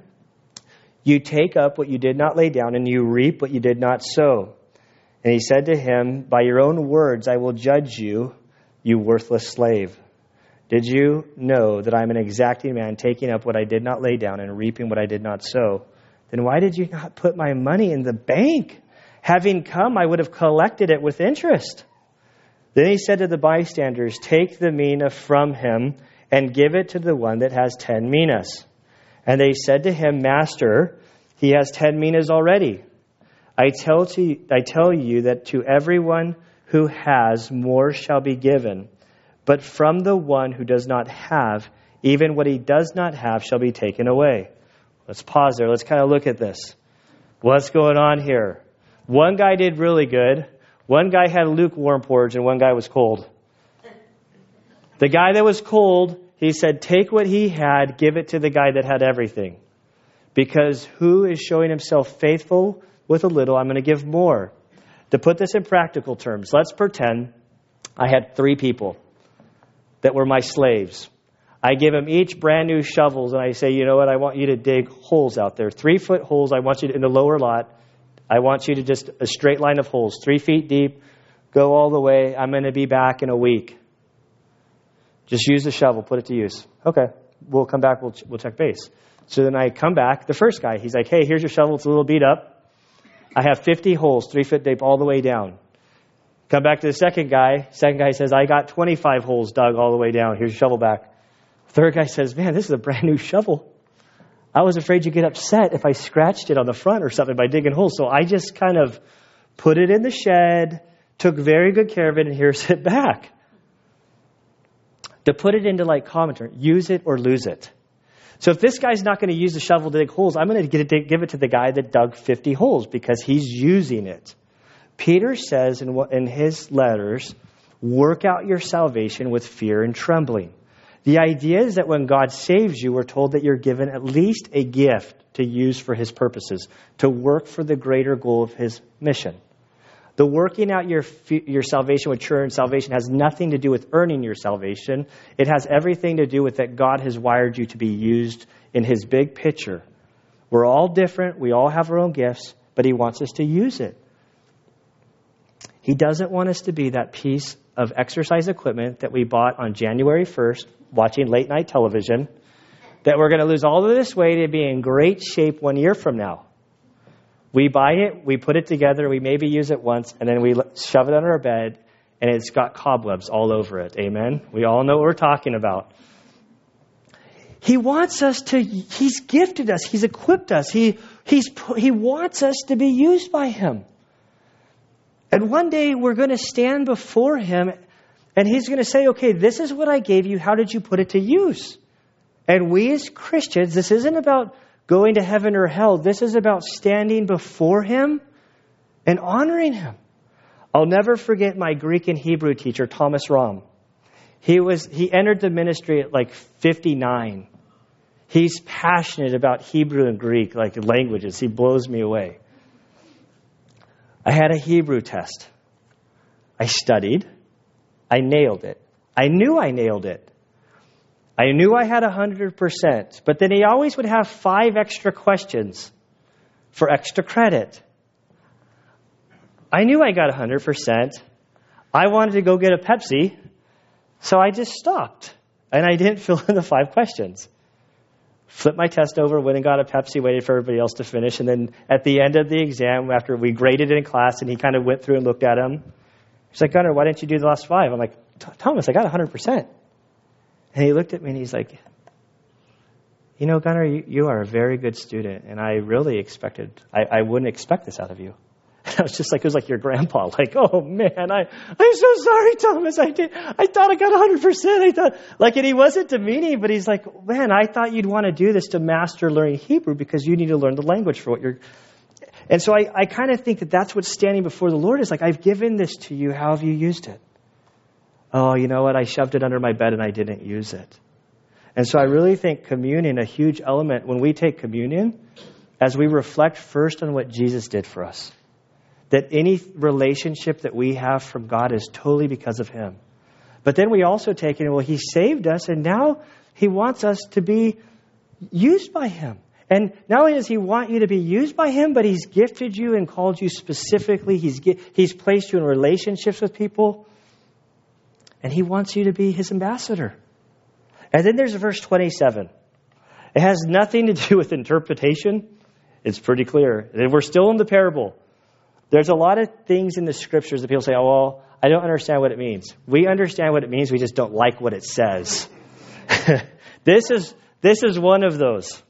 you take up what you did not lay down, and you reap what you did not sow. And he said to him, By your own words I will judge you, you worthless slave. Did you know that I'm an exacting man, taking up what I did not lay down and reaping what I did not sow? Then why did you not put my money in the bank? Having come, I would have collected it with interest. Then he said to the bystanders, Take the mina from him and give it to the one that has ten minas. And they said to him, Master, he has ten minas already. I tell, to, I tell you that to everyone who has, more shall be given. But from the one who does not have, even what he does not have shall be taken away. Let's pause there. Let's kind of look at this. What's going on here? One guy did really good. One guy had lukewarm porridge, and one guy was cold. The guy that was cold he said, Take what he had, give it to the guy that had everything. Because who is showing himself faithful with a little, I'm going to give more. To put this in practical terms, let's pretend I had three people that were my slaves. I give them each brand new shovels, and I say, you know what? I want you to dig holes out there, three foot holes. I want you to, in the lower lot. I want you to just a straight line of holes, three feet deep, go all the way. I'm going to be back in a week. Just use the shovel, put it to use. Okay, we'll come back, we'll, we'll check base. So then I come back, the first guy, he's like, hey, here's your shovel, it's a little beat up. I have 50 holes, three foot deep, all the way down. Come back to the second guy. Second guy says, I got 25 holes dug all the way down. Here's your shovel back. Third guy says, Man, this is a brand new shovel. I was afraid you'd get upset if I scratched it on the front or something by digging holes. So I just kind of put it in the shed, took very good care of it, and here's *laughs* it back. To put it into like commentary, use it or lose it. So if this guy's not going to use the shovel to dig holes, I'm going to give it to the guy that dug 50 holes because he's using it. Peter says in, in his letters, work out your salvation with fear and trembling. The idea is that when God saves you, we're told that you're given at least a gift to use for his purposes, to work for the greater goal of his mission. The working out your, your salvation with true salvation has nothing to do with earning your salvation. It has everything to do with that God has wired you to be used in His big picture. We're all different. We all have our own gifts, but He wants us to use it. He doesn't want us to be that piece of exercise equipment that we bought on January 1st watching late night television that we're going to lose all of this weight and be in great shape one year from now. We buy it, we put it together, we maybe use it once, and then we shove it under our bed, and it's got cobwebs all over it. Amen? We all know what we're talking about. He wants us to, He's gifted us, He's equipped us, He, he's, he wants us to be used by Him. And one day we're going to stand before Him, and He's going to say, okay, this is what I gave you, how did you put it to use? And we as Christians, this isn't about going to heaven or hell. This is about standing before Him and honoring Him. I'll never forget my Greek and Hebrew teacher, Thomas Rom. He was he entered the ministry at like 59. He's passionate about Hebrew and Greek, like languages. He blows me away. I had a Hebrew test. I studied. I nailed it. I knew I nailed it. I knew I had 100%, but then he always would have five extra questions for extra credit. I knew I got 100%. I wanted to go get a Pepsi, so I just stopped and I didn't *laughs* fill in the five questions. Flipped my test over, went and got a Pepsi, waited for everybody else to finish, and then at the end of the exam, after we graded it in class, and he kind of went through and looked at them, he's like, Gunnar, why didn't you do the last five? I'm like, Thomas, I got 100%. And he looked at me and he's like, You know, Gunnar, you, you are a very good student, and I really expected, I, I wouldn't expect this out of you. And I was just like, it was like your grandpa, *laughs* like, oh man, I, I'm so sorry, Thomas. I did, I thought I got 100%. I thought, like, and he wasn't demeaning, but he's like, man, I thought you'd want to do this to master learning Hebrew because you need to learn the language for what you're. And so I, I kind of think that that's what standing before the Lord is like. I've given this to you. How have you used it? oh, you know what? I shoved it under my bed and I didn't use it. And so I really think communion, a huge element, when we take communion, as we reflect first on what Jesus did for us, that any relationship that we have from God is totally because of Him. But then we also take it, well, He saved us, and now He wants us to be used by Him. And not only does He want you to be used by Him, but He's gifted you and called you specifically. He's, he's placed you in relationships with people and he wants you to be his ambassador. And then there's verse 27. It has nothing to do with interpretation. It's pretty clear. We're still in the parable. There's a lot of things in the scriptures that people say, oh, well, I don't understand what it means. We understand what it means, we just don't like what it says. *laughs* this, is, this is one of those.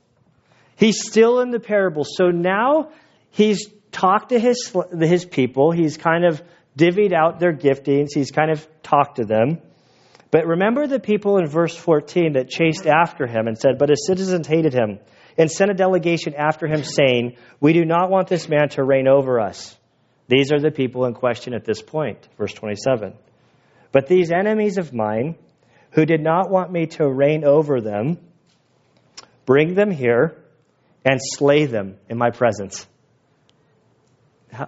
He's still in the parable. So now he's talked to his, his people. He's kind of divvied out their giftings. He's kind of talked to them. But remember the people in verse 14 that chased after him and said, But his citizens hated him and sent a delegation after him, saying, We do not want this man to reign over us. These are the people in question at this point. Verse 27. But these enemies of mine, who did not want me to reign over them, bring them here and slay them in my presence.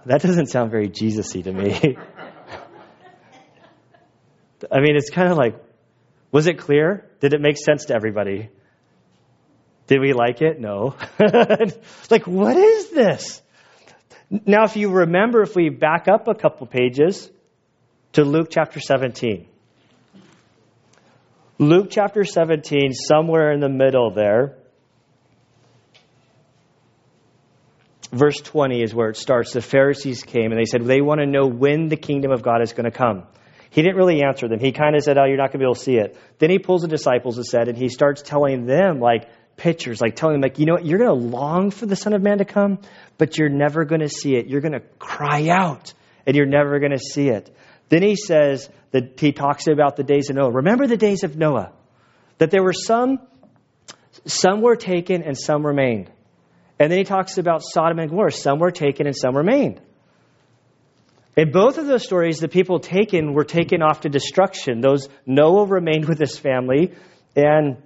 That doesn't sound very Jesus y to me. *laughs* I mean, it's kind of like, was it clear? Did it make sense to everybody? Did we like it? No. *laughs* like, what is this? Now, if you remember, if we back up a couple pages to Luke chapter 17. Luke chapter 17, somewhere in the middle there, verse 20 is where it starts. The Pharisees came and they said they want to know when the kingdom of God is going to come. He didn't really answer them. He kind of said, Oh, you're not going to be able to see it. Then he pulls the disciples aside and he starts telling them, like, pictures, like telling them, like, you know what, you're going to long for the Son of Man to come, but you're never going to see it. You're going to cry out and you're never going to see it. Then he says that he talks about the days of Noah. Remember the days of Noah? That there were some, some were taken and some remained. And then he talks about Sodom and Gomorrah. Some were taken and some remained. In both of those stories, the people taken were taken off to destruction. Those Noah remained with his family, and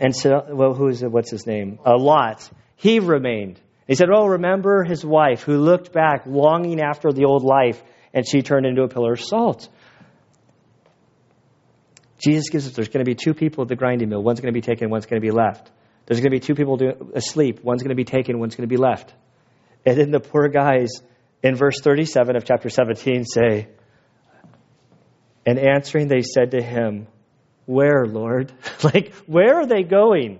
and so well, who is it? What's his name? Uh, Lot. He remained. He said, "Oh, remember his wife who looked back, longing after the old life, and she turned into a pillar of salt." Jesus gives us there's going to be two people at the grinding mill. One's going to be taken, one's going to be left. There's going to be two people asleep. One's going to be taken, one's going to be left. And then the poor guys in verse 37 of chapter 17 say, And answering, they said to him, Where, Lord? *laughs* like, where are they going?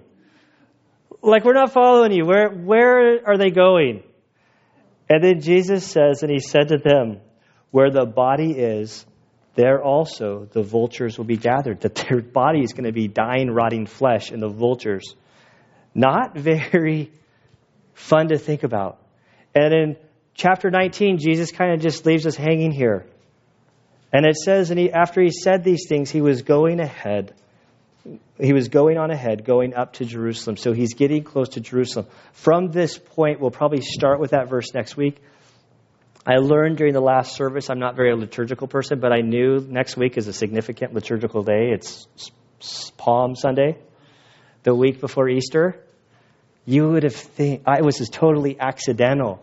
Like, we're not following you. Where, where are they going? And then Jesus says, And he said to them, Where the body is, there also the vultures will be gathered. That their *laughs* body is going to be dying, rotting flesh, and the vultures not *laughs* very fun to think about. And in chapter 19, Jesus kind of just leaves us hanging here. And it says, and he, after he said these things, he was going ahead. He was going on ahead, going up to Jerusalem. So he's getting close to Jerusalem. From this point, we'll probably start with that verse next week. I learned during the last service, I'm not very a liturgical person, but I knew next week is a significant liturgical day. It's Palm Sunday, the week before Easter. You would have think I was totally accidental.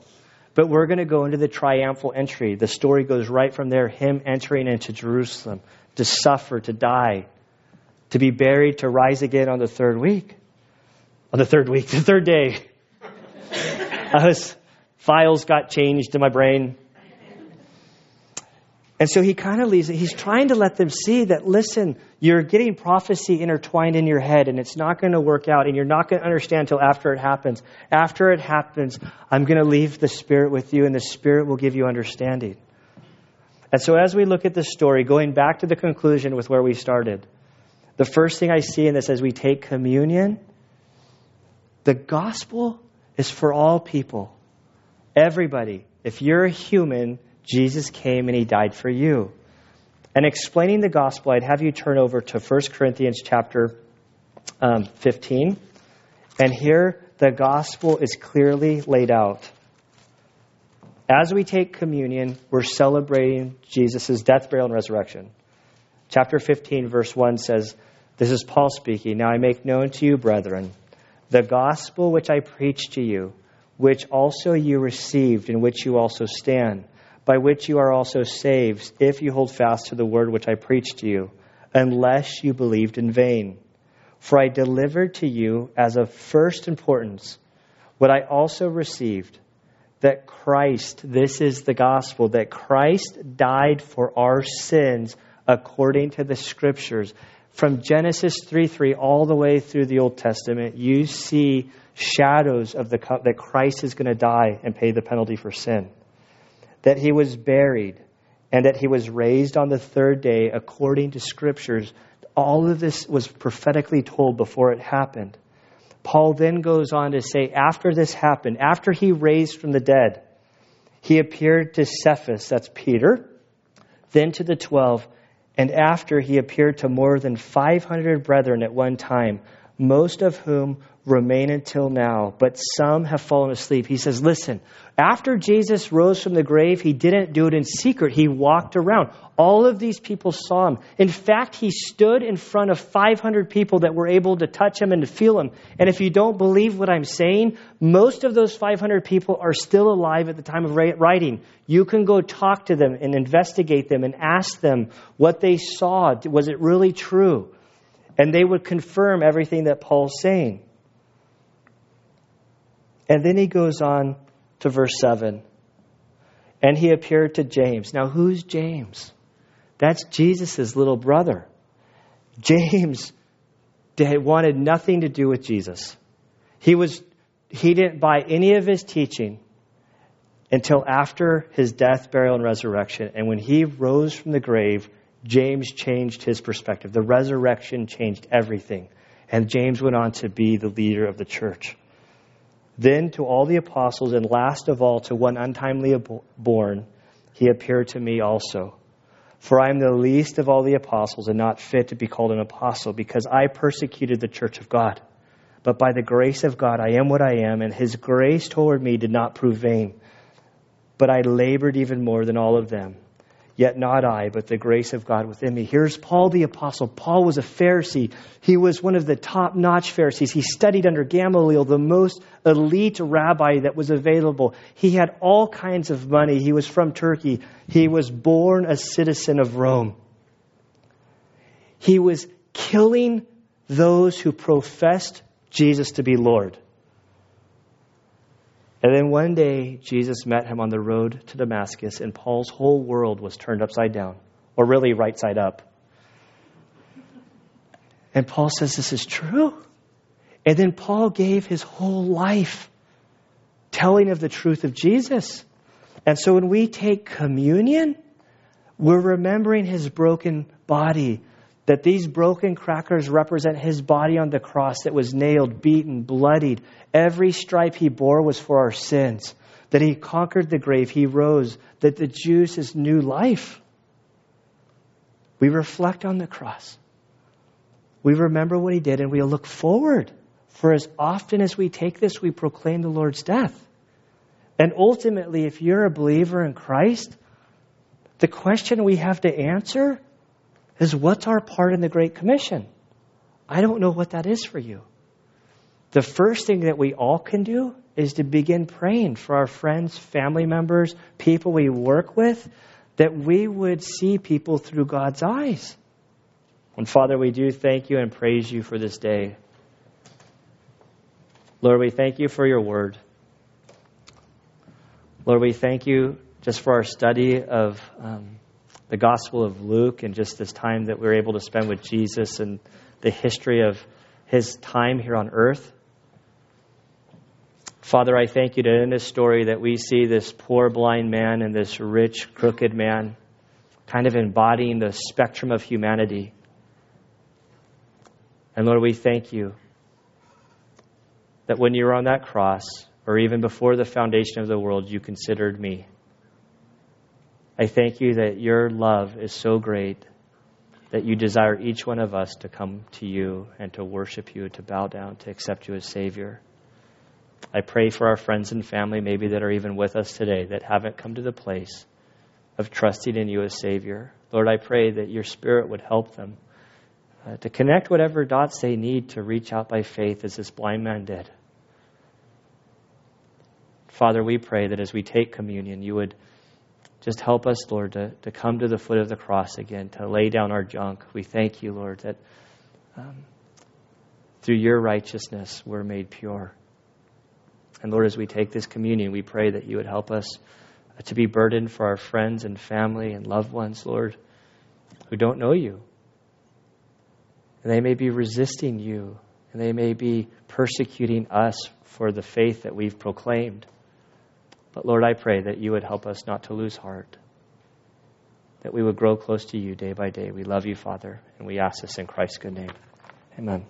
But we're going to go into the triumphal entry. The story goes right from there, him entering into Jerusalem to suffer, to die, to be buried, to rise again on the third week. On the third week, *laughs* the third day. *laughs* I was files got changed in my brain. And so he kind of leaves it. He's trying to let them see that, listen, you're getting prophecy intertwined in your head and it's not going to work out and you're not going to understand until after it happens. After it happens, I'm going to leave the Spirit with you and the Spirit will give you understanding. And so as we look at this story, going back to the conclusion with where we started, the first thing I see in this as we take communion, the gospel is for all people. Everybody. If you're a human, Jesus came and he died for you. And explaining the gospel, I'd have you turn over to 1 Corinthians chapter um, 15. And here, the gospel is clearly laid out. As we take communion, we're celebrating Jesus' death, burial, and resurrection. Chapter 15, verse 1 says, This is Paul speaking. Now I make known to you, brethren, the gospel which I preached to you, which also you received, in which you also stand by which you are also saved, if you hold fast to the word which I preached to you, unless you believed in vain. For I delivered to you as of first importance what I also received that Christ, this is the gospel, that Christ died for our sins according to the scriptures. From Genesis 3 3 all the way through the Old Testament, you see shadows of the that Christ is going to die and pay the penalty for sin that he was buried, and that he was raised on the third day according to scriptures. All of this was prophetically told before it happened. Paul then goes on to say, after this happened, after he raised from the dead, he appeared to Cephas, that's Peter, then to the twelve, and after he appeared to more than 500 brethren at one time, most of whom remain until now, but some have fallen asleep. He says, Listen, after Jesus rose from the grave, he didn't do it in secret. He walked around. All of these people saw him. In fact, he stood in front of 500 people that were able to touch him and to feel him. And if you don't believe what I'm saying, most of those 500 people are still alive at the time of writing. You can go talk to them and investigate them and ask them what they saw. Was it really true? And they would confirm everything that Paul's saying. And then he goes on to verse 7. And he appeared to James. Now, who's James? That's Jesus' little brother. James wanted nothing to do with Jesus. He, was, he didn't buy any of his teaching until after his death, burial, and resurrection. And when he rose from the grave, James changed his perspective. The resurrection changed everything. And James went on to be the leader of the church. Then to all the apostles, and last of all to one untimely born, he appeared to me also. For I am the least of all the apostles, and not fit to be called an apostle, because I persecuted the church of God. But by the grace of God, I am what I am, and his grace toward me did not prove vain. But I labored even more than all of them Yet not I, but the grace of God within me. Here's Paul the Apostle. Paul was a Pharisee. He was one of the top notch Pharisees. He studied under Gamaliel, the most elite rabbi that was available. He had all kinds of money. He was from Turkey. He was born a citizen of Rome. He was killing those who professed Jesus to be Lord. And then one day, Jesus met him on the road to Damascus, and Paul's whole world was turned upside down, or really right side up. And Paul says, This is true. And then Paul gave his whole life telling of the truth of Jesus. And so when we take communion, we're remembering his broken body that these broken crackers represent his body on the cross that was nailed, beaten, bloodied. Every stripe he bore was for our sins. That he conquered the grave, he rose, that the juice is new life. We reflect on the cross. We remember what he did and we look forward. For as often as we take this, we proclaim the Lord's death. And ultimately, if you're a believer in Christ, the question we have to answer is what's our part in the Great Commission? I don't know what that is for you. The first thing that we all can do is to begin praying for our friends, family members, people we work with, that we would see people through God's eyes. And Father, we do thank you and praise you for this day. Lord, we thank you for your word. Lord, we thank you just for our study of um, the Gospel of Luke and just this time that we were able to spend with Jesus and the history of his time here on earth. Father, I thank you that in this story that we see this poor blind man and this rich crooked man kind of embodying the spectrum of humanity. And Lord, we thank you that when you were on that cross, or even before the foundation of the world, you considered me. I thank you that your love is so great that you desire each one of us to come to you and to worship you, to bow down, to accept you as Savior. I pray for our friends and family, maybe that are even with us today, that haven't come to the place of trusting in you as Savior. Lord, I pray that your Spirit would help them uh, to connect whatever dots they need to reach out by faith as this blind man did. Father, we pray that as we take communion, you would just help us, Lord, to, to come to the foot of the cross again, to lay down our junk. We thank you, Lord, that um, through your righteousness we're made pure. And Lord, as we take this communion, we pray that you would help us uh, to be burdened for our friends and family and loved ones, Lord, who don't know you. And they may be resisting you, and they may be persecuting us for the faith that we've proclaimed. But Lord, I pray that you would help us not to lose heart, that we would grow close to you day by day. We love you, Father, and we ask this in Christ's good name. Amen.